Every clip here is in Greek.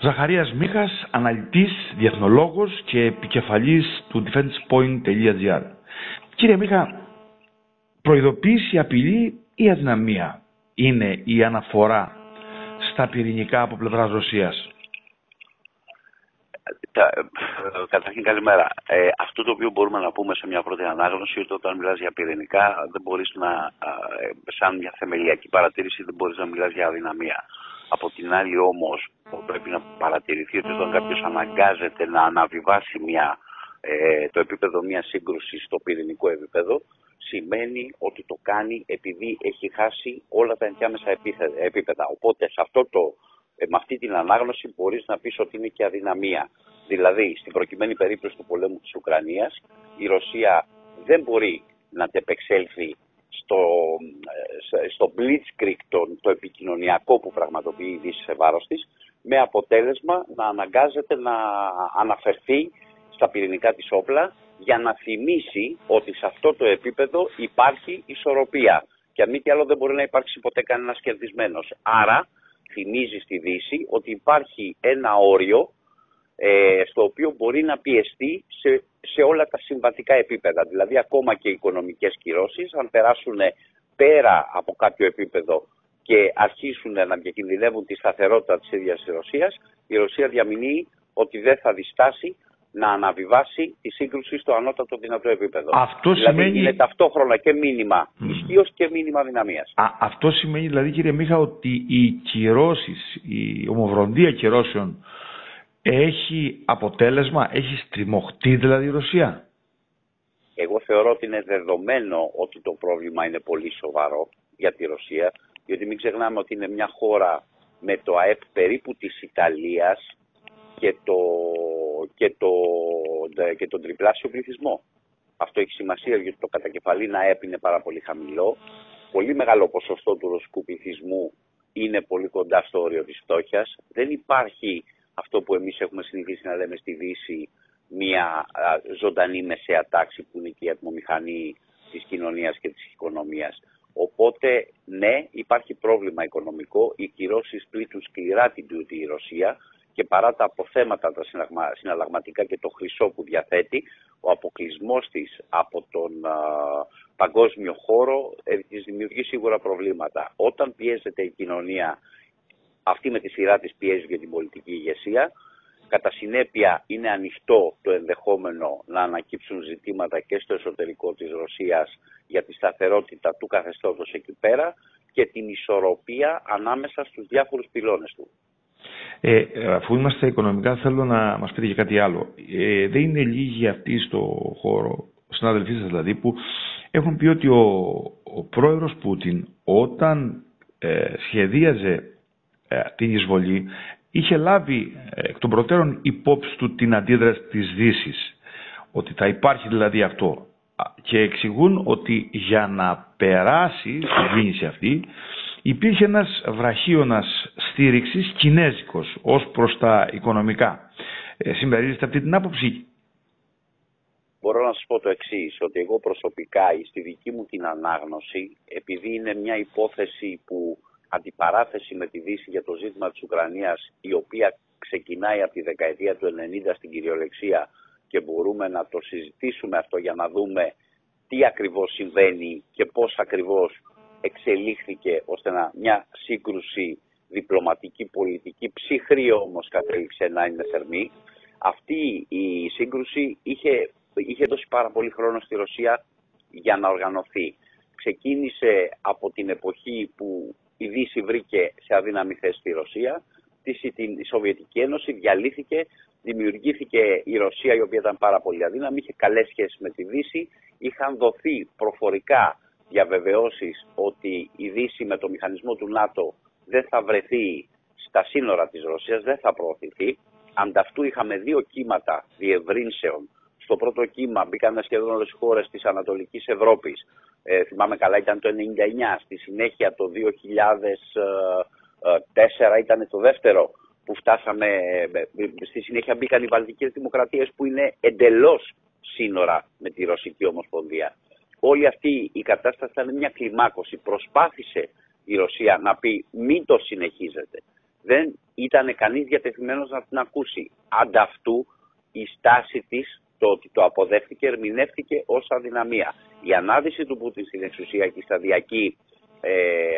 Ζαχαρίας Μίχας, αναλυτής, διεθνολόγος και επικεφαλής του defensepoint.gr. Κύριε Μίχα, προειδοποίηση, απειλή ή αδυναμία είναι η αναφορά στα πυρηνικά από πλευράς Ρωσίας; Καταρχήν καλημέρα. Ε, αυτό το οποίο μπορούμε να πούμε σε μια πρώτη ανάγνωση ότι όταν μιλάς για πυρηνικά δεν μπορείς να, ε, σαν μια θεμελιακή παρατήρηση δεν μπορείς να μιλάς για αδυναμία. Από την άλλη όμως πρέπει να παρατηρηθεί ότι όταν κάποιος αναγκάζεται να αναβιβάσει μια, ε, το επίπεδο μιας σύγκρουσης στο πυρηνικό επίπεδο σημαίνει ότι το κάνει επειδή έχει χάσει όλα τα ενδιάμεσα επίπεδα. Οπότε σε αυτό το, ε, με αυτή την ανάγνωση μπορείς να πεις ότι είναι και αδυναμία. Δηλαδή, στην προκειμένη περίπτωση του πολέμου της Ουκρανίας, η Ρωσία δεν μπορεί να τεπεξέλθει στο, ε, στο blitzkrieg το, το επικοινωνιακό που πραγματοποιεί η Δύση σε βάρος της, με αποτέλεσμα να αναγκάζεται να αναφερθεί στα πυρηνικά της όπλα για να θυμίσει ότι σε αυτό το επίπεδο υπάρχει ισορροπία. Και αν μη τι άλλο δεν μπορεί να υπάρξει ποτέ κανένας κερδισμένος. Άρα θυμίζει στη Δύση ότι υπάρχει ένα όριο ε, στο οποίο μπορεί να πιεστεί σε, σε όλα τα συμβατικά επίπεδα. Δηλαδή ακόμα και οι οικονομικές κυρώσεις αν περάσουν πέρα από κάποιο επίπεδο και αρχίσουν να διακινδυνεύουν τη σταθερότητα της ίδιας της Ρωσίας, η Ρωσία διαμηνύει ότι δεν θα διστάσει να αναβιβάσει τη σύγκρουση στο ανώτατο δυνατό επίπεδο. Αυτό δηλαδή σημαίνει... είναι ταυτόχρονα και μήνυμα mm. ισχύως και μήνυμα δυναμίας. αυτό σημαίνει δηλαδή κύριε Μίχα ότι οι κυρώσεις, η ομοβροντία κυρώσεων έχει αποτέλεσμα, έχει στριμωχτεί δηλαδή η Ρωσία; Εγώ θεωρώ ότι είναι δεδομένο ότι το πρόβλημα είναι πολύ σοβαρό για τη Ρωσία, διότι μην ξεχνάμε ότι είναι μια χώρα με το ΑΕΠ περίπου της Ιταλίας και, το, και, το, και τον τριπλάσιο πληθυσμό. Αυτό έχει σημασία γιατί το κατακεφαλήν ΑΕΠ είναι πάρα πολύ χαμηλό. Πολύ μεγάλο ποσοστό του ρωσικού πληθυσμού είναι πολύ κοντά στο όριο της φτώχειας. Δεν υπάρχει αυτό που εμείς έχουμε συνηθίσει να λέμε στη Δύση μια ζωντανή μεσαία τάξη που είναι και η ατμομηχανή της κοινωνίας και της οικονομίας. Οπότε, ναι, υπάρχει πρόβλημα οικονομικό. Οι κυρώσεις πλήττουν σκληρά την τούτη η Ρωσία και παρά τα αποθέματα τα συναλλαγματικά και το χρυσό που διαθέτει, ο αποκλεισμός της από τον παγκόσμιο χώρο ε, της δημιουργεί σίγουρα προβλήματα. Όταν πιέζεται η κοινωνία αυτή με τη σειρά της πιέζει για την πολιτική ηγεσία. Κατά συνέπεια είναι ανοιχτό το ενδεχόμενο να ανακύψουν ζητήματα και στο εσωτερικό της Ρωσίας για τη σταθερότητα του καθεστώτος εκεί πέρα και την ισορροπία ανάμεσα στους διάφορους πυλώνες του. Ε, αφού είμαστε οικονομικά θέλω να μας πείτε και κάτι άλλο. Ε, δεν είναι λίγοι αυτοί στο χώρο, συνάδελφοί σας δηλαδή, που έχουν πει ότι ο, ο πρόεδρος Πούτιν όταν ε, σχεδίαζε ε, την εισβολή είχε λάβει ε, εκ των προτέρων υπόψη του την αντίδραση της δύσης. Ότι θα υπάρχει δηλαδή αυτό. Και εξηγούν ότι για να περάσει η κίνηση αυτή υπήρχε ένας βραχίωνας στήριξης κινέζικος ως προς τα οικονομικά. Ε, συμπερίζεστε αυτή την άποψη. Μπορώ να σας πω το εξής, ότι εγώ προσωπικά στη δική μου την ανάγνωση, επειδή είναι μια υπόθεση που αντιπαράθεση με τη Δύση για το ζήτημα της Ουκρανίας η οποία ξεκινάει από τη δεκαετία του 90 στην κυριολεξία και μπορούμε να το συζητήσουμε αυτό για να δούμε τι ακριβώς συμβαίνει και πώς ακριβώς εξελίχθηκε ώστε να μια σύγκρουση διπλωματική, πολιτική, ψυχρή όμως κατέληξε να είναι θερμή. Αυτή η σύγκρουση είχε, είχε δώσει πάρα πολύ χρόνο στη Ρωσία για να οργανωθεί. Ξεκίνησε από την εποχή που η Δύση βρήκε σε αδύναμη θέση τη Ρωσία, η Σοβιετική Ένωση διαλύθηκε, δημιουργήθηκε η Ρωσία η οποία ήταν πάρα πολύ αδύναμη, είχε καλές σχέσεις με τη Δύση, είχαν δοθεί προφορικά διαβεβαιώσεις ότι η Δύση με το μηχανισμό του ΝΑΤΟ δεν θα βρεθεί στα σύνορα της Ρωσίας, δεν θα προωθηθεί. Ανταυτού είχαμε δύο κύματα διευρύνσεων. Στο πρώτο κύμα μπήκαν σχεδόν όλες οι χώρες της Ανατολικής Ευρώπης ε, θυμάμαι καλά ήταν το 1999, στη συνέχεια το 2004 ήταν το δεύτερο που φτάσαμε, ε, στη συνέχεια μπήκαν οι βαλτικές δημοκρατίες που είναι εντελώς σύνορα με τη Ρωσική Ομοσπονδία. Όλη αυτή η κατάσταση ήταν μια κλιμάκωση. Προσπάθησε η Ρωσία να πει μην το συνεχίζετε. δεν ήταν κανείς διατεθειμένος να την ακούσει. Ανταυτού η στάση της, το ότι το αποδέχτηκε, ερμηνεύτηκε ως αδυναμία. Η ανάδυση του Πούτιν στην εξουσία και η σταδιακή ε,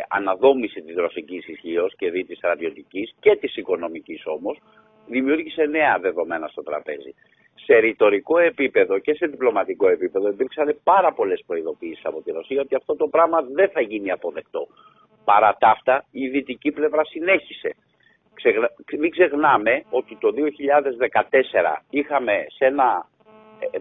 αναδόμηση της ρωσικής ισχύως και δι της στρατιωτικής και της οικονομικής όμως, δημιούργησε νέα δεδομένα στο τραπέζι. Σε ρητορικό επίπεδο και σε διπλωματικό επίπεδο υπήρξαν πάρα πολλές προειδοποιήσει από τη Ρωσία ότι αυτό το πράγμα δεν θα γίνει αποδεκτό. Παρά τα αυτά, η δυτική πλευρά συνέχισε. Μην ξεχνάμε ότι το 2014 είχαμε σε ένα ε,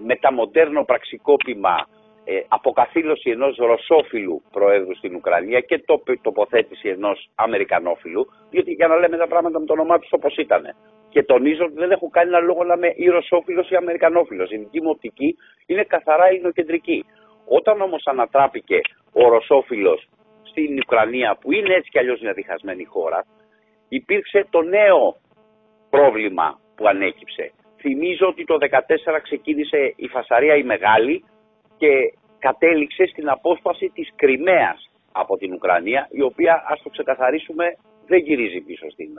μεταμοντέρνο πραξικόπημα ε, αποκαθήλωση ενός ρωσόφιλου προέδρου στην Ουκρανία και το, τοποθέτηση ενός Αμερικανόφιλου, διότι για να λέμε τα πράγματα με το όνομά τους όπως ήταν. Και τονίζω ότι δεν έχω κανένα λόγο να είμαι ή ρωσόφιλος ή αμερικανόφιλος. Η δική μου οπτική είναι καθαρά ελληνοκεντρική. Όταν όμως ανατράπηκε ο ρωσόφιλος στην Ουκρανία, που είναι έτσι κι αλλιώς μια διχασμένη χώρα, υπήρξε το νέο πρόβλημα που ανέκυψε. Θυμίζω ότι το 2014 ξεκίνησε η φασαρία η μεγάλη και κατέληξε στην απόσπαση της Κρυμαίας από την Ουκρανία, η οποία, ας το ξεκαθαρίσουμε, δεν γυρίζει πίσω στην,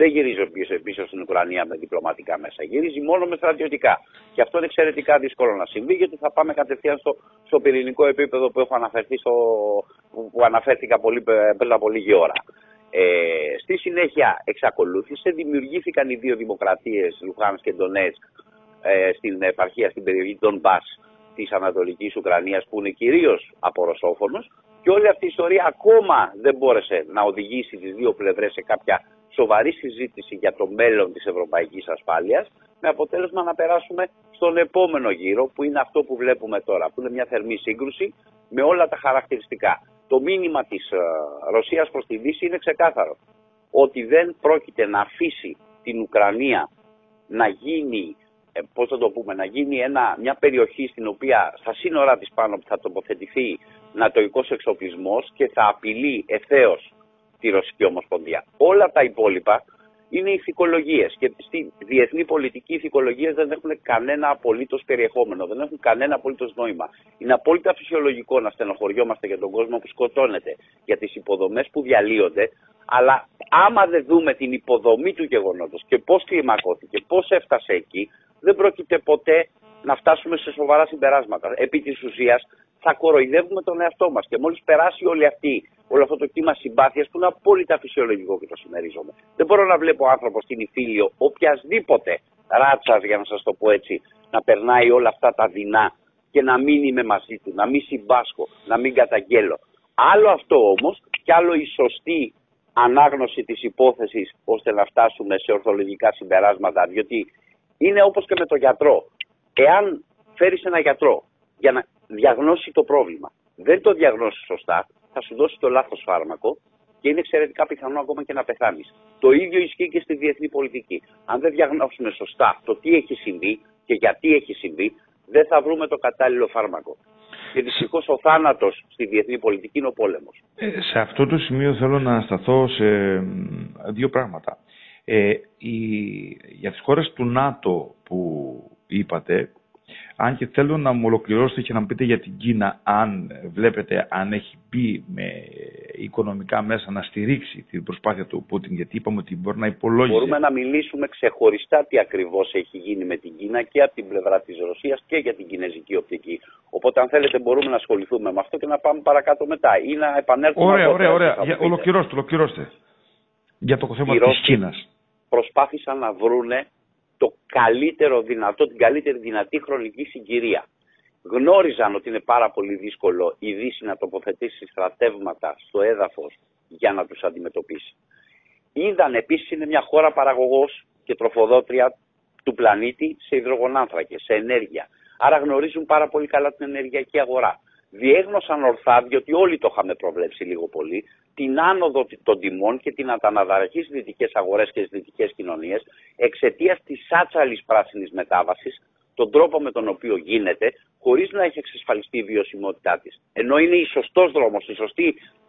δεν γυρίζει πίσω, πίσω στην Ουκρανία με διπλωματικά μέσα. Γυρίζει μόνο με στρατιωτικά. Και αυτό είναι εξαιρετικά δύσκολο να συμβεί, γιατί θα πάμε κατευθείαν στο, στο πυρηνικό επίπεδο που έχω αναφερθεί, στο, που αναφέρθηκα πολύ, πριν από λίγη ώρα. Ε, στη συνέχεια εξακολούθησε, δημιουργήθηκαν οι δύο δημοκρατίες, Λουχάνς και Ντονέτσκ, ε, στην επαρχία, στην περιοχή των Μπάς της Ανατολικής Ουκρανίας που είναι κυρίως από ρωσόφωνος και όλη αυτή η ιστορία ακόμα δεν μπόρεσε να οδηγήσει τις δύο πλευρές σε κάποια σοβαρή συζήτηση για το μέλλον της ευρωπαϊκής ασφάλειας με αποτέλεσμα να περάσουμε στον επόμενο γύρο που είναι αυτό που βλέπουμε τώρα, που είναι μια θερμή σύγκρουση με όλα τα χαρακτηριστικά. Το μήνυμα της ε, Ρωσίας προς τη Δύση είναι ξεκάθαρο. Ότι δεν πρόκειται να αφήσει την Ουκρανία να γίνει, ε, πώς θα το πούμε, να γίνει ένα, μια περιοχή στην οποία στα σύνορά της πάνω που θα τοποθετηθεί νατοικός εξοπλισμός και θα απειλεί ευθέως τη Ρωσική Ομοσπονδία. Όλα τα υπόλοιπα είναι ηθικολογίε. Και στη διεθνή πολιτική οι ηθικολογίε δεν έχουν κανένα απολύτως περιεχόμενο, δεν έχουν κανένα απολύτως νόημα. Είναι απόλυτα φυσιολογικό να στενοχωριόμαστε για τον κόσμο που σκοτώνεται, για τις υποδομές που διαλύονται, αλλά άμα δεν δούμε την υποδομή του γεγονότος και πώς κλιμακώθηκε, πώς έφτασε εκεί, δεν πρόκειται ποτέ να φτάσουμε σε σοβαρά συμπεράσματα. Επί της ουσίας θα κοροϊδεύουμε τον εαυτό μας. Και μόλις περάσει όλη αυτή, όλο αυτό το κύμα συμπάθειας που είναι απόλυτα φυσιολογικό και το συμμερίζομαι. Δεν μπορώ να βλέπω άνθρωπο στην Ιφίλιο, οποιασδήποτε ράτσας, για να σας το πω έτσι, να περνάει όλα αυτά τα δεινά και να μην είμαι μαζί του, να μην συμπάσχω, να μην καταγγέλω. Άλλο αυτό όμως, και άλλο η σωστή ανάγνωση της υπόθεσης ώστε να φτάσουμε σε ορθολογικά συμπεράσματα, διότι είναι όπως και με το γιατρό. Εάν φέρεις ένα γιατρό για να διαγνώσει το πρόβλημα. Δεν το διαγνώσεις σωστά, θα σου δώσει το λάθος φάρμακο και είναι εξαιρετικά πιθανό ακόμα και να πεθάνεις. Το ίδιο ισχύει και στη διεθνή πολιτική. Αν δεν διαγνώσουμε σωστά το τι έχει συμβεί και γιατί έχει συμβεί, δεν θα βρούμε το κατάλληλο φάρμακο. Και δυστυχώς ο θάνατος στη διεθνή πολιτική είναι ο πόλεμος. Ε, σε αυτό το σημείο θέλω να σταθώ σε δύο πράγματα. Ε, η, για τις χώρες του ΝΑΤΟ που είπατε, αν και θέλω να μου ολοκληρώσετε και να μου πείτε για την Κίνα, αν βλέπετε αν έχει μπει με οικονομικά μέσα να στηρίξει την προσπάθεια του Πούτιν, γιατί είπαμε ότι μπορεί να υπολόγιζε. Μπορούμε να μιλήσουμε ξεχωριστά τι ακριβώς έχει γίνει με την Κίνα και από την πλευρά της Ρωσίας και για την κινέζικη οπτική. Οπότε, αν θέλετε, μπορούμε να ασχοληθούμε με αυτό και να πάμε παρακάτω μετά ή να επανέλθουμε. Ωραία, ωραία, ωραία. Για, ολοκληρώστε, ολοκληρώστε. Για το θέμα της Κίνας. Προσπάθησαν να βρούνε το καλύτερο δυνατό, την καλύτερη δυνατή χρονική συγκυρία. Γνώριζαν ότι είναι πάρα πολύ δύσκολο η Δύση να τοποθετήσει στρατεύματα στο έδαφος για να τους αντιμετωπίσει. Είδαν επίσης είναι μια χώρα παραγωγός και τροφοδότρια του πλανήτη σε υδρογονάνθρακες, σε ενέργεια. Άρα γνωρίζουν πάρα πολύ καλά την ενεργειακή αγορά διέγνωσαν ορθά, διότι όλοι το είχαμε προβλέψει λίγο πολύ, την άνοδο των τιμών και την αταναδαραχή στις δυτικές αγορές και στις δυτικές κοινωνίες εξαιτίας της άτσαλης πράσινης μετάβασης, τον τρόπο με τον οποίο γίνεται, χωρίς να έχει εξασφαλιστεί η βιωσιμότητά της. Ενώ είναι η σωστός δρόμος,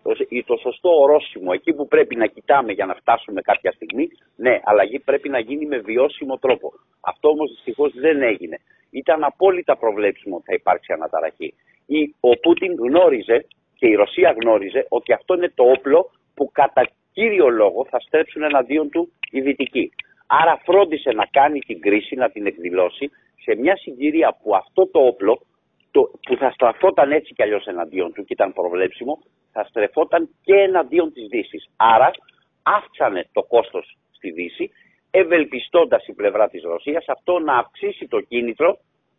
το, το σωστό ορόσημο, εκεί που πρέπει να κοιτάμε για να φτάσουμε κάποια στιγμή, ναι, αλλαγή πρέπει να γίνει με βιώσιμο τρόπο. Αυτό όμως δυστυχώς δεν έγινε. Ήταν απόλυτα προβλέψιμο ότι θα υπάρξει αναταραχή ο Πούτιν γνώριζε και η Ρωσία γνώριζε ότι αυτό είναι το όπλο που κατά κύριο λόγο θα στρέψουν εναντίον του οι Δυτικοί. Άρα φρόντισε να κάνει την κρίση, να την εκδηλώσει σε μια συγκυρία που αυτό το όπλο το, που θα στραφόταν έτσι κι αλλιώς εναντίον του και ήταν προβλέψιμο, θα στρεφόταν και εναντίον της δύσης. Άρα αύξανε το κόστος στη Δύση, ευελπιστώντας η πλευρά της Ρωσίας αυτό να αυξήσει το κίνητρο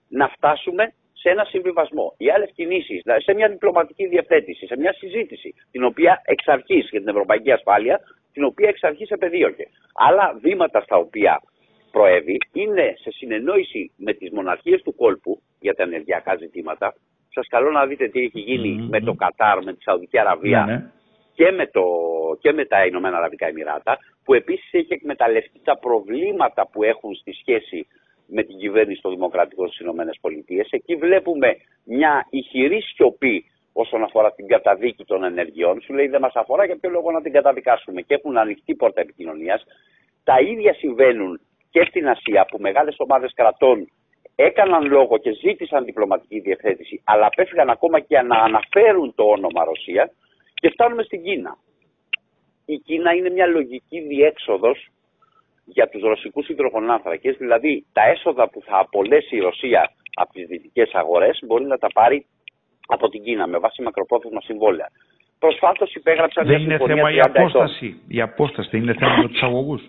να φτάσουμε σε ένα συμβιβασμό. Οι άλλες κινήσεις, δηλαδή σε μια διπλωματική διευθέτηση, σε μια συζήτηση, την οποία εξ αρχής για την ευρωπαϊκή ασφάλεια, την οποία εξ αρχής επεδίωκε. Άλλα βήματα στα οποία προέβη είναι σε συνεννόηση με τις μοναρχίες του κόλπου για τα ενεργειακά ζητήματα. Σας καλώ να δείτε τι έχει με το Κατάρ, με τη Σαουδική Αραβία ναι, ναι. Και, με το, και με τα Ηνωμένα Αραβικά Εμμυράτα, που επίσης έχει εκμεταλλευτεί τα προβλήματα που έχουν στη σχέση με την κυβέρνηση των Δημοκρατικών στις ΗΠΑ. Εκεί βλέπουμε μια ηχηρή σιωπή όσον αφορά την καταδίκη των ενεργειών. Σου λέει δεν μας αφορά για ποιο λόγο να την καταδικάσουμε και έχουν ανοιχτή πόρτα επικοινωνίας. Τα ίδια συμβαίνουν και στην Ασία που μεγάλες ομάδες κρατών έκαναν λόγο και ζήτησαν διπλωματική διευθέτηση, αλλά απέφυγαν ακόμα και να αναφέρουν το όνομα Ρωσία και φτάνουμε στην Κίνα. Η Κίνα είναι μια λογική διέξοδος για τους ρωσικούς υδρογονάνθρακες, δηλαδή τα έσοδα που θα απολέσει η Ρωσία από τις δυτικές αγορές μπορεί να τα πάρει από την Κίνα με βάση μακροπρόθεσμα συμβόλαια. Προσφάτως υπέγραψαν δεν είναι θέμα η απόσταση. Η απόσταση δεν είναι θέμα με τους αγωγούς.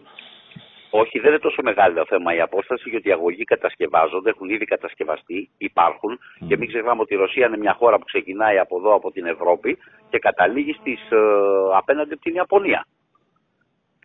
Όχι, δεν είναι τόσο μεγάλο το θέμα η απόσταση, γιατί οι αγωγοί κατασκευάζονται, έχουν ήδη κατασκευαστεί, υπάρχουν. Mm. Και μην ξεχνάμε ότι η Ρωσία είναι μια χώρα που ξεκινάει από εδώ, από την Ευρώπη και καταλήγει στις, ε, απέναντι από την Ιαπωνία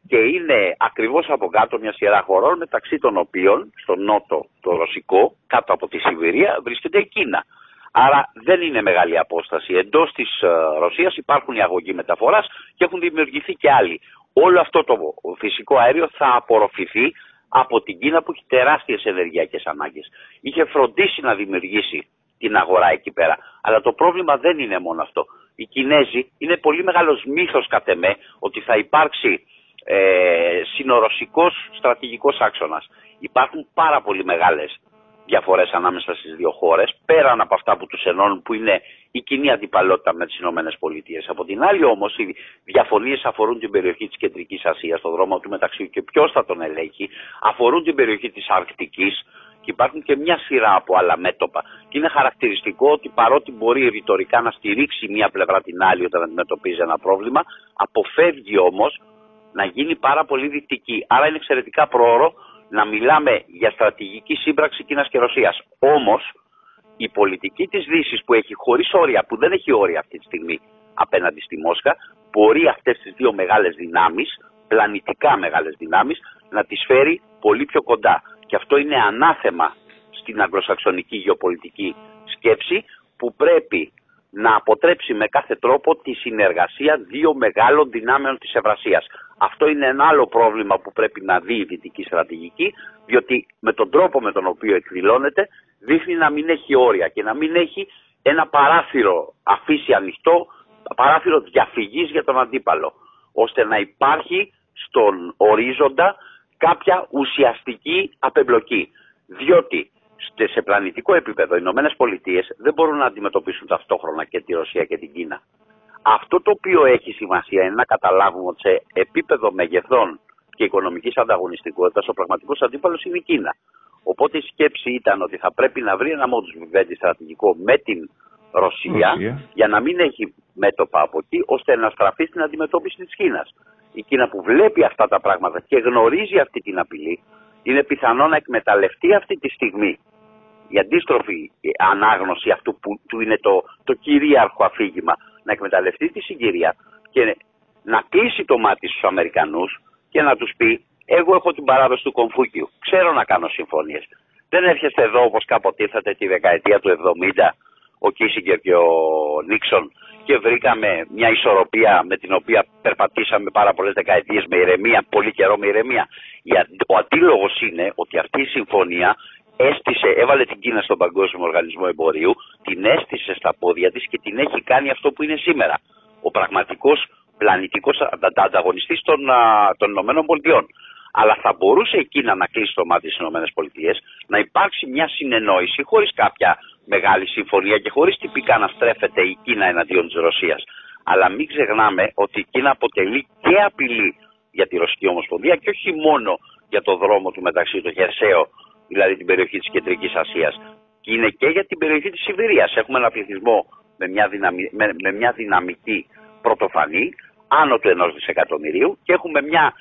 και είναι ακριβώς από κάτω μια σειρά χωρών μεταξύ των οποίων στο νότο το ρωσικό κάτω από τη Σιβηρία βρίσκεται η Κίνα. Άρα δεν είναι μεγάλη απόσταση. Εντός της ε, Ρωσίας υπάρχουν οι αγωγοί μεταφοράς και έχουν δημιουργηθεί και άλλοι. Όλο αυτό το φυσικό αέριο θα απορροφηθεί από την Κίνα που έχει τεράστιες ενεργειακές ανάγκες. Είχε φροντίσει να δημιουργήσει την αγορά εκεί πέρα. Αλλά το πρόβλημα δεν είναι μόνο αυτό. Οι Κινέζοι είναι πολύ μεγάλος μύθος κατ' εμέ ότι θα υπάρξει ε, συνορωσικός στρατηγικός άξονας. Υπάρχουν πάρα πολύ μεγάλες διαφορές ανάμεσα στις δύο χώρες, πέραν από αυτά που τους ενώνουν που είναι η κοινή αντιπαλότητα με τις Ηνωμένες Πολιτείες. Από την άλλη όμως οι διαφωνίες αφορούν την περιοχή της Κεντρικής Ασίας, το δρόμο του μεταξύ και ποιος θα τον ελέγχει, αφορούν την περιοχή της Αρκτικής, και υπάρχουν και μια σειρά από άλλα μέτωπα. Και είναι χαρακτηριστικό ότι παρότι μπορεί ρητορικά να στηρίξει μία πλευρά την άλλη όταν αντιμετωπίζει ένα πρόβλημα, αποφεύγει όμως να γίνει πάρα πολύ δυτική. Άρα είναι εξαιρετικά πρόωρο να μιλάμε για στρατηγική σύμπραξη Κίνας και Ρωσίας. Όμως η πολιτική της Δύσης που έχει χωρίς όρια, που δεν έχει όρια αυτή τη στιγμή απέναντι στη Μόσχα, μπορεί αυτές τις δύο μεγάλες δυνάμεις, πλανητικά μεγάλες δυνάμεις, να τις φέρει πολύ πιο κοντά. Και αυτό είναι ανάθεμα στην αγγλοσαξονική γεωπολιτική σκέψη που πρέπει να αποτρέψει με κάθε τρόπο τη συνεργασία δύο μεγάλων δυνάμεων της Ευρασίας. Αυτό είναι ένα άλλο πρόβλημα που πρέπει να δει η δυτική στρατηγική, διότι με τον τρόπο με τον οποίο εκδηλώνεται δείχνει να μην έχει όρια και να μην έχει ένα παράθυρο αφήσει ανοιχτό, παράθυρο διαφυγής για τον αντίπαλο, ώστε να υπάρχει στον ορίζοντα κάποια ουσιαστική απεμπλοκή. Διότι σε πλανητικό επίπεδο οι Ηνωμένες Πολιτείες δεν μπορούν να αντιμετωπίσουν ταυτόχρονα και τη Ρωσία και την Κίνα. Αυτό το οποίο έχει σημασία είναι να καταλάβουμε ότι σε επίπεδο μεγεθών και οικονομικής ανταγωνιστικότητας ο πραγματικός αντίπαλος είναι η Κίνα. Οπότε η σκέψη ήταν ότι θα πρέπει να βρει ένα μόντους βιβέντη στρατηγικό με την Ρωσία, για να μην έχει μέτωπα από εκεί, ώστε να στραφεί στην αντιμετώπιση της Κίνας. Η Κίνα που βλέπει αυτά τα πράγματα και γνωρίζει αυτή την απειλή, είναι πιθανό να εκμεταλλευτεί αυτή τη στιγμή η αντίστροφη ανάγνωση αυτού που, είναι το, το κυρίαρχο αφήγημα να εκμεταλλευτεί τη συγκυρία και να κλείσει το μάτι στους Αμερικανούς και να τους πει εγώ έχω την παράδοση του Κομφούκιου, ξέρω να κάνω συμφωνίες. Δεν έρχεστε εδώ όπως κάποτε ήρθατε τη δεκαετία του 70 ο Κίσιγκερ και ο Νίξον και βρήκαμε μια ισορροπία με την οποία περπατήσαμε πάρα πολλές δεκαετίες με ηρεμία, πολύ καιρό με ηρεμία. Ο αντίλογος είναι ότι αυτή η συμφωνία έστησε, έβαλε την Κίνα στον Παγκόσμιο Οργανισμό Εμπορίου, την έστησε στα πόδια της και την έχει κάνει αυτό που είναι σήμερα. Ο πραγματικός πλανητικός ανταγωνιστής των, των Ηνωμένων Πολιτειών. Αλλά θα μπορούσε η Κίνα να κλείσει το μάτι στις Ηνωμένες Πολιτείες, να υπάρξει μια συνεννόηση χωρίς κάποια μεγάλη συμφωνία και χωρίς τυπικά να στρέφεται η Κίνα εναντίον της Ρωσίας. Αλλά μην ξεχνάμε ότι η Κίνα αποτελεί και απειλή για τη Ρωσική Ομοσπονδία και όχι μόνο για το δρόμο του μεταξύ του Χερσαίο, δηλαδή την περιοχή της Κεντρικής Ασίας. Και είναι και για την περιοχή της Σιβηρίας. Έχουμε ένα πληθυσμό με μια, με, με μια δυναμική πρωτοφανή, άνω του ενός δισεκατομμυρίου και έχουμε μια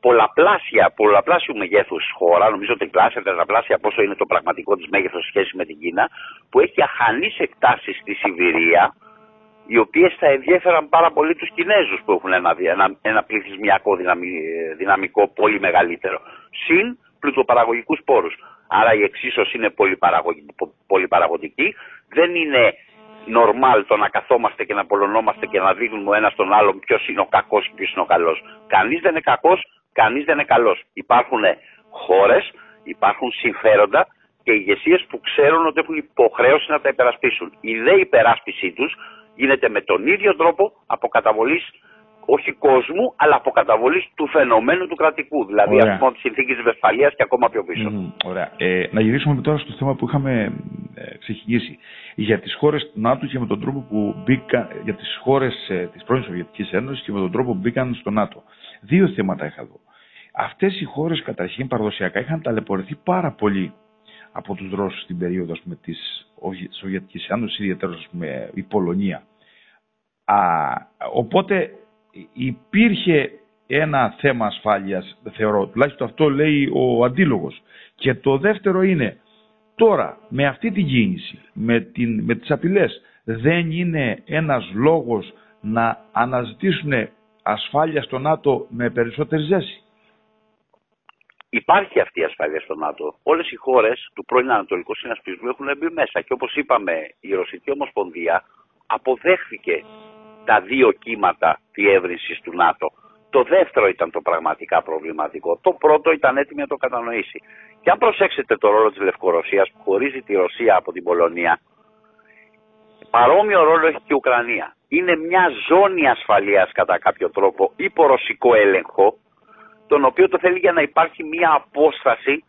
πολλαπλάσια, πολλαπλάσιου μεγέθους χώρα, νομίζω τριπλάσια, τετραπλάσια πόσο είναι το πραγματικό της μέγεθος σε σχέση με την Κίνα, που έχει αχανείς εκτάσεις στη Σιβηρία, οι οποίες θα ενδιαφέραν πάρα πολύ τους Κινέζους που έχουν ένα, ένα, ένα πληθυσμιακό δυναμικό πολύ μεγαλύτερο. Συν πλουτοπαραγωγικούς πόρους. Άρα η εξίσωση είναι πολυπαραγωγική. Δεν είναι νορμάλ το να καθόμαστε και να πολωνόμαστε και να δείχνουμε ο ένας τον άλλον ποιος είναι ο κακός και ποιος είναι ο καλός. Κανείς δεν είναι κακός, κανείς δεν είναι καλός. Υπάρχουν χώρες, υπάρχουν συμφέροντα και ηγεσίες που ξέρουν ότι έχουν υποχρέωση να τα υπερασπίσουν. Η δε υπεράσπιση τους γίνεται με τον ίδιο τρόπο από καταβολή όχι κόσμου, αλλά από καταβολή του φαινομένου του κρατικού. Δηλαδή, ας πούμε, της συνθήκης της Βεσφαλία και ακόμα πιο πίσω. Mm, ωραία. Ε, να γυρίσουμε τώρα στο θέμα που είχαμε ε, ξεχυγήσει. Για τις χώρες του ΝΑΤΟ και με τον τρόπο που μπήκαν, για τις χώρες ε, της πρώην Σοβιετικής Ένωσης και με τον τρόπο που μπήκαν στο ΝΑΤΟ. Δύο θέματα είχα εδώ. Αυτές οι χώρες καταρχήν παραδοσιακά είχαν ταλαιπωρηθεί πάρα πολύ από τους Ρώσους στην περίοδο της Σοβιετικής Ένωση, ιδιαίτερα η Πολωνία. Α, οπότε υπήρχε ένα θέμα ασφάλειας, θεωρώ, τουλάχιστον αυτό λέει ο αντίλογος. Και το δεύτερο είναι, τώρα με αυτή την κίνηση, με, την, με τις απειλές, δεν είναι ένας λόγος να αναζητήσουν ασφάλεια στο ΝΑΤΟ με περισσότερη ζέση; Υπάρχει αυτή η ασφάλεια στο ΝΑΤΟ. Όλες οι χώρες του πρώην Ανατολικού Συνασπισμού έχουν μπει μέσα και όπως είπαμε η Ρωσική Ομοσπονδία αποδέχθηκε τα δύο κύματα διεύρυνσης του ΝΑΤΟ. Το δεύτερο ήταν το πραγματικά προβληματικό. Το πρώτο ήταν έτοιμο να το κατανοήσει. Και αν προσέξετε το ρόλο της Λευκορωσίας που χωρίζει τη Ρωσία από την Πολωνία, παρόμοιο ρόλο έχει και η Ουκρανία. Είναι μια ζώνη ασφαλείας κατά κάποιο τρόπο υπό ρωσικό έλεγχο, τον οποίο το θέλει για να υπάρχει μια απόσταση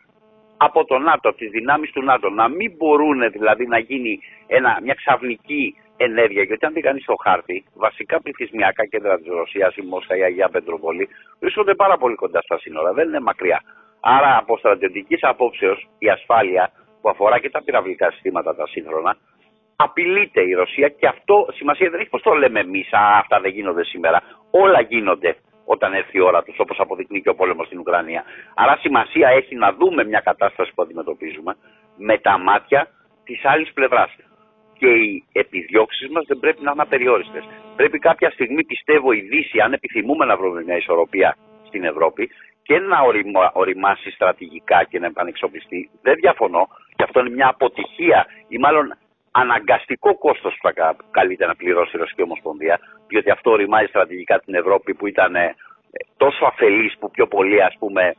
από το ΝΑΤΟ, από τις δυνάμεις του ΝΑΤΟ. Να μην μπορούν δηλαδή να γίνει ένα, μια ξαφνική ενέργεια. Γιατί αν δει κανείς το χάρτη, βασικά πληθυσμιακά κέντρα της Ρωσίας, η Μόσχα, η Αγία Πετροπολή, βρίσκονται πάρα πολύ κοντά στα σύνορα, δεν είναι μακριά. Άρα από στρατιωτικής απόψεως η ασφάλεια που αφορά και τα πυραυλικά συστήματα τα σύγχρονα, απειλείται η Ρωσία και αυτό σημασία δεν έχει πώς το λέμε εμείς, αυτά δεν γίνονται σήμερα. Όλα γίνονται όταν έρθει η ώρα τους, όπως αποδεικνύει και ο πόλεμος στην Ουκρανία. Άρα σημασία έχει να δούμε μια κατάσταση που αντιμετωπίζουμε με τα μάτια της άλλης πλευράς και οι επιδιώξεις μας δεν πρέπει να είναι απεριόριστες. Πρέπει κάποια στιγμή, πιστεύω, η Δύση, αν επιθυμούμε να βρούμε μια ισορροπία στην Ευρώπη, και να οριμάσει στρατηγικά και να επανεξοπλιστεί. Δεν διαφωνώ και αυτό είναι μια αποτυχία ή μάλλον αναγκαστικό κόστος που θα καλείται να πληρώσει η Ρωσική Ομοσπονδία, διότι αυτό οριμάζει στρατηγικά την Ευρώπη που ήταν ε, τόσο αφελής που πιο πολύ ας πούμε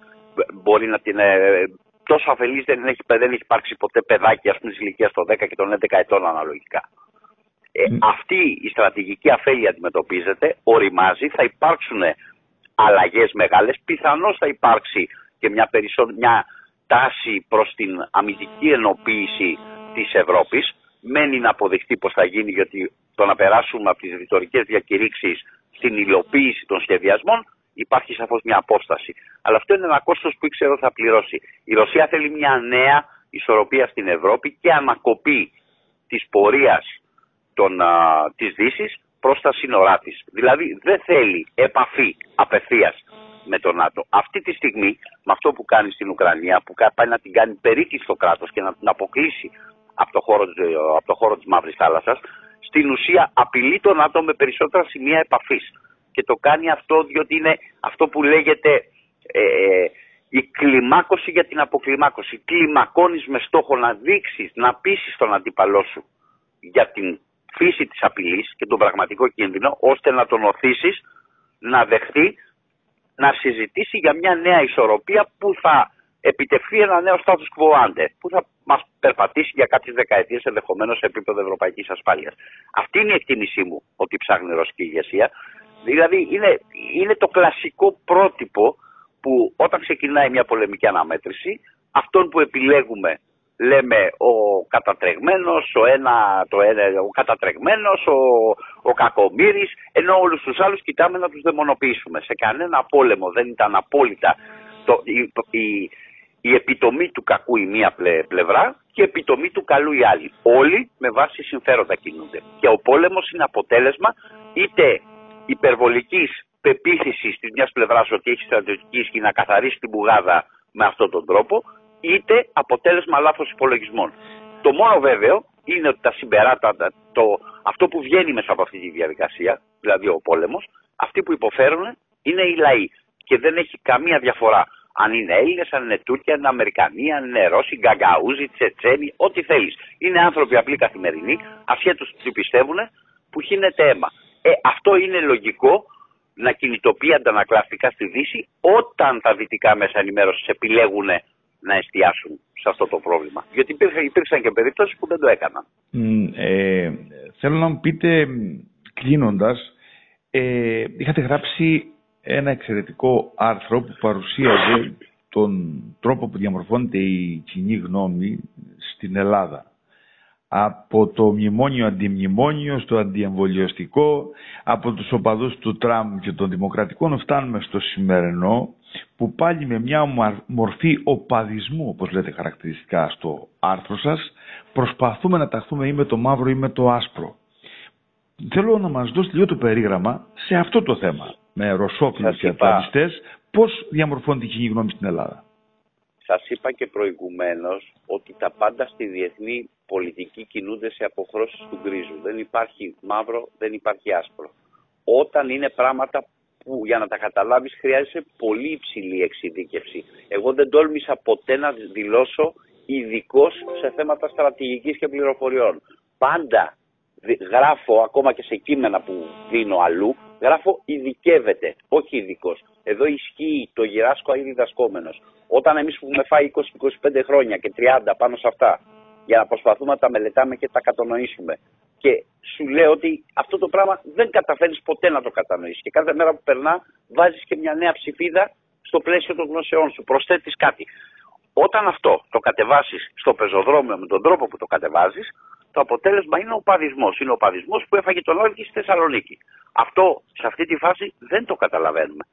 μπορεί να την ε, τόσο αφελής δεν έχει, δεν έχει υπάρξει ποτέ παιδάκι ας πούμε της ηλικίας των 10 και των 11 ετών αναλογικά. Ε, αυτή η στρατηγική αφέλεια αντιμετωπίζεται, οριμάζει, θα υπάρξουν αλλαγές μεγάλες, πιθανώς θα υπάρξει και μια, περισσό... μια τάση προς την αμυντική ενοποίηση της Ευρώπης. Μένει να αποδειχτεί πώ θα γίνει, γιατί το να περάσουμε από τις ρητορικές διακηρύξεις στην υλοποίηση των σχεδιασμών υπάρχει σαφώς μια απόσταση. Αλλά αυτό είναι ένα κόστος που ήξερα θα πληρώσει. Η Ρωσία θέλει μια νέα ισορροπία στην Ευρώπη και ανακοπή της πορείας της Δύσης προς τα σύνορά της. Δηλαδή δεν θέλει επαφή απευθείας με τον ΝΑΤΟ. Αυτή τη στιγμή, με αυτό που κάνει στην Ουκρανία, που πάει να την κάνει περίκη στο κράτος και να την αποκλείσει από το χώρο, από το χώρο της Μαύρης Θάλασσας, στην ουσία απειλεί τον ΝΑΤΟ με περισσότερα σημεία επαφής και το κάνει αυτό διότι είναι αυτό που λέγεται ε, η κλιμάκωση για την αποκλιμάκωση. Κλιμακώνεις με στόχο να δείξεις, να πείσεις τον αντίπαλό σου για την φύση της απειλής και τον πραγματικό κίνδυνο, ώστε να τον οθήσεις να δεχθεί, να συζητήσει για μια νέα ισορροπία που θα επιτευχθεί ένα νέο status quo ante, που θα μας περπατήσει για κάποιες δεκαετίες ενδεχομένως σε επίπεδο ευρωπαϊκής ασφάλειας. Αυτή είναι η εκτίμησή μου ότι ψάχνει η ρωσική ηγεσία Δηλαδή είναι, είναι το κλασικό πρότυπο που όταν ξεκινάει μια πολεμική αναμέτρηση, αυτόν που επιλέγουμε λέμε ο κατατρεγμένος, ο, ένα, το ένα, ο κατατρεγμένος, ο, ο κακομύρης, ενώ όλους τους άλλους κοιτάμε να τους δαιμονοποιήσουμε. Σε κανένα πόλεμο δεν ήταν απόλυτα το, η, η, η επιτομή του κακού η μία πλευρά και η επιτομή του καλού η άλλη. Όλοι με βάση συμφέροντα κινούνται. Και ο πόλεμος είναι αποτέλεσμα είτε υπερβολικής πεποίθησης της μιας πλευράς ότι έχει στρατιωτική ισχύ να καθαρίσει την μπουγάδα με αυτόν τον τρόπο, είτε αποτέλεσμα λάθος υπολογισμών. Το μόνο βέβαιο είναι ότι τα συμπεράτα, το, αυτό που βγαίνει μέσα από αυτή τη διαδικασία, δηλαδή ο πόλεμος, αυτοί που υποφέρουν είναι οι λαοί. Και δεν έχει καμία διαφορά αν είναι Έλληνες, αν είναι Τούρκοι, αν είναι Αμερικανοί, αν είναι Ρώσοι, Γκαγκαούζοι, Τσετσένοι, ό,τι θέλεις. Είναι άνθρωποι απλοί καθημερινοί, ασχέτως τι πιστεύουν, που χύνεται αίμα. Ε, αυτό είναι λογικό να κινητοποιεί αντανακλαστικά στη Δύση όταν τα δυτικά μέσα ενημέρωσης επιλέγουν να εστιάσουν σε αυτό το πρόβλημα. Γιατί υπήρχαν, υπήρξαν και περιπτώσεις που δεν το έκαναν. Ε, θέλω να μου πείτε, κλείνοντας, ε, είχατε γράψει ένα εξαιρετικό άρθρο που παρουσίαζε τον τρόπο που διαμορφώνεται η κοινή γνώμη στην Ελλάδα από το μνημόνιο αντιμνημόνιο στο αντιεμβολιαστικό, από τους οπαδούς του Τραμ και των δημοκρατικών φτάνουμε στο σημερινό που πάλι με μια μορφή οπαδισμού όπως λέτε χαρακτηριστικά στο άρθρο σας προσπαθούμε να ταχθούμε ή με το μαύρο ή με το άσπρο. Θέλω να μας δώσει λίγο το περίγραμμα σε αυτό το θέμα με ρωσόφιλους και ατλαντιστές πώς διαμορφώνεται η κοινή γνώμη στην Ελλάδα; Σας είπα και προηγουμένως ότι τα πάντα στη διεθνή πολιτική κινούνται σε αποχρώσεις του γκρίζου. Δεν υπάρχει μαύρο, δεν υπάρχει άσπρο. Όταν είναι πράγματα που για να τα καταλάβεις χρειάζεται πολύ υψηλή εξειδίκευση. Εγώ δεν τόλμησα ποτέ να δηλώσω ειδικό σε θέματα στρατηγικής και πληροφοριών. Πάντα γράφω ακόμα και σε κείμενα που δίνω αλλού, γράφω ειδικεύεται, όχι ειδικός. Εδώ ισχύει το γυράσκο ή διδασκόμενος. Όταν εμείς που έχουμε φάει 20-25 χρόνια και 30 πάνω σε αυτά, για να προσπαθούμε να τα μελετάμε και τα κατανοήσουμε. Και σου λέω ότι αυτό το πράγμα δεν καταφέρεις ποτέ να το κατανοήσεις. Και κάθε μέρα που περνά, βάζεις και μια νέα ψηφίδα στο πλαίσιο των γνώσεών σου. Προσθέτεις κάτι. Όταν αυτό το κατεβάσεις στο πεζοδρόμιο με τον τρόπο που το κατεβάζεις, το αποτέλεσμα είναι ο παδισμός. Είναι ο παδισμός που έφαγε τον Όλκη στη Θεσσαλονίκη. Αυτό σε αυτή τη φάση δεν το καταλαβαίνουμε.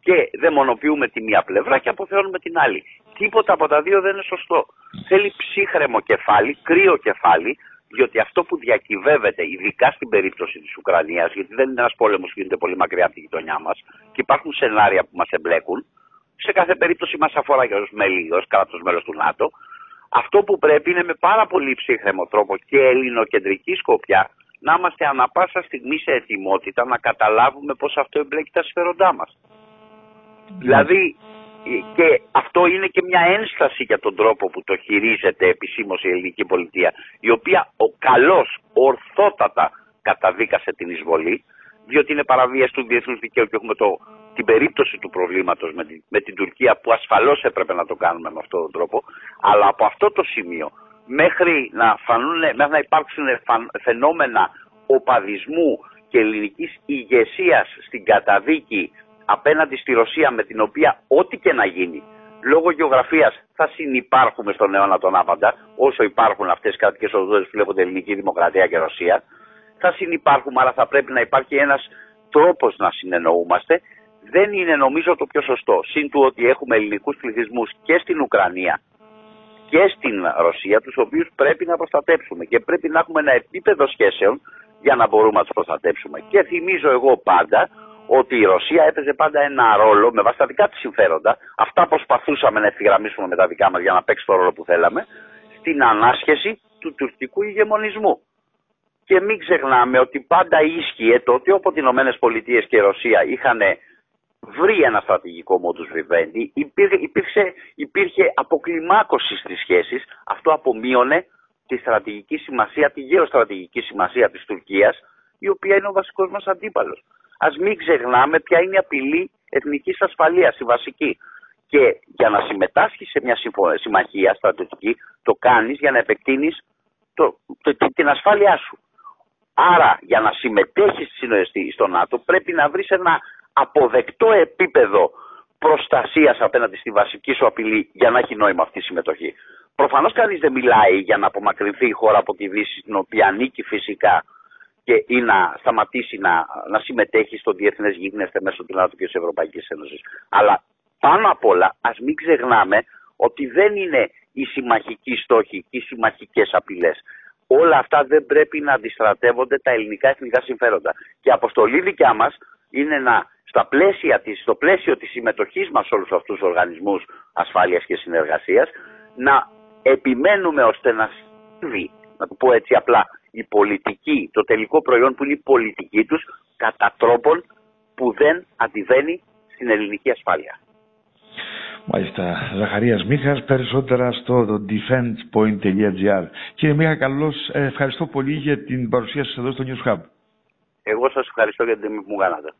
Και δαιμονοποιούμε τη μία πλευρά και αποθεώνουμε την άλλη. Τίποτα από τα δύο δεν είναι σωστό. Θέλει ψύχρεμο κεφάλι, κρύο κεφάλι, διότι αυτό που διακυβεύεται, ειδικά στην περίπτωση της Ουκρανίας, γιατί δεν είναι ένας πόλεμος που γίνεται πολύ μακριά από τη γειτονιά μας και υπάρχουν σενάρια που μας εμπλέκουν, σε κάθε περίπτωση μας αφορά και ως μέλη, ως κράτος μέλος του ΝΑΤΟ, αυτό που πρέπει είναι με πάρα πολύ ψύχρεμο τρόπο και ελληνοκεντρική σκοπιά να είμαστε ανα πάσα στιγμή σε ετοιμότητα να καταλάβουμε πώς αυτό εμπλέκει τα συμφέροντά μας. Δηλαδή, και αυτό είναι και μια ένσταση για τον τρόπο που το χειρίζεται επισήμως η ελληνική πολιτεία, η οποία ο καλός ορθότατα καταδίκασε την εισβολή, διότι είναι παραβίαση του διεθνούς δικαίου και έχουμε το την περίπτωση του προβλήματος με την, με την Τουρκία που ασφαλώς έπρεπε να το κάνουμε με αυτόν τον τρόπο αλλά από αυτό το σημείο μέχρι να, φανούν, μέχρι να υπάρξουν φαινόμενα οπαδισμού και ελληνικής ηγεσίας στην καταδίκη απέναντι στη Ρωσία με την οποία ό,τι και να γίνει λόγω γεωγραφίας θα συνυπάρχουμε στον αιώνα τον άπαντα όσο υπάρχουν αυτές οι κρατικές οδούς που βλέπονται ελληνική δημοκρατία και Ρωσία θα συνυπάρχουμε αλλά θα πρέπει να υπάρχει ένας τρόπος να συνεννοούμαστε δεν είναι νομίζω το πιο σωστό. Συν του ότι έχουμε ελληνικούς πληθυσμούς και στην Ουκρανία και στην Ρωσία, τους οποίους πρέπει να προστατέψουμε και πρέπει να έχουμε ένα επίπεδο σχέσεων για να μπορούμε να τους προστατέψουμε. Και θυμίζω εγώ πάντα ότι η Ρωσία έπαιζε πάντα ένα ρόλο με βάση τα δικά της συμφέροντα, αυτά προσπαθούσαμε να ευθυγραμμίσουμε με τα δικά μας για να παίξει το ρόλο που θέλαμε, στην ανάσχεση του τουρκικού ηγεμονισμού. Και μην ξεχνάμε ότι πάντα ίσχυε το ότι όπου οι Ηνωμένες Πολιτείες και η Ρωσία είχαν βρει ένα στρατηγικό modus vivendi, υπήρχε, υπήρχε, υπήρχε αποκλιμάκωση στις σχέσεις, αυτό απομείωνε τη στρατηγική σημασία, τη γεωστρατηγική σημασία της Τουρκίας, η οποία είναι ο βασικός μας αντίπαλος. Ας μην ξεχνάμε ποια είναι η απειλή εθνικής ασφαλείας, η βασική. Και για να συμμετάσχεις σε μια συμμαχία στρατιωτική, το κάνεις για να επεκτείνεις το, την ασφάλειά σου. Άρα, για να συμμετέχεις στο ΝΑΤΟ, πρέπει να βρεις ένα αποδεκτό επίπεδο προστασίας απέναντι στη βασική σου απειλή για να έχει νόημα αυτή η συμμετοχή. Προφανώς κανείς δεν μιλάει για να απομακρυνθεί η χώρα από τη Δύση, στην οποία ανήκει φυσικά και ή να σταματήσει να, να συμμετέχει στο διεθνές γίγνεσθε μέσω του ΝΑΤΟ και της Ευρωπαϊκής Ένωσης. Αλλά πάνω απ' όλα, ας μην ξεχνάμε ότι δεν είναι οι συμμαχικοί στόχοι, οι συμμαχικές απειλές. Όλα αυτά δεν πρέπει να αντιστρατεύονται τα ελληνικά εθνικά συμφέροντα. Και η αποστολή δικιά μας είναι να, στα πλαίσια της, στο πλαίσιο της συμμετοχής μας σε όλους αυτούς τους οργανισμούς ασφάλειας και συνεργασίας, να επιμένουμε ώστε να συμβεί, να το πω έτσι απλά, η πολιτική, το τελικό προϊόν που είναι η πολιτική τους κατά τρόπον που δεν αντιβαίνει στην ελληνική ασφάλεια. Μάλιστα. Ζαχαρίας Μίχας, περισσότερα στο defensepoint.gr. Κύριε Μίχα, καλώς ε, ευχαριστώ πολύ για την παρουσία σας εδώ στο News Hub. Εγώ σας ευχαριστώ για την τιμή που μου κάνατε.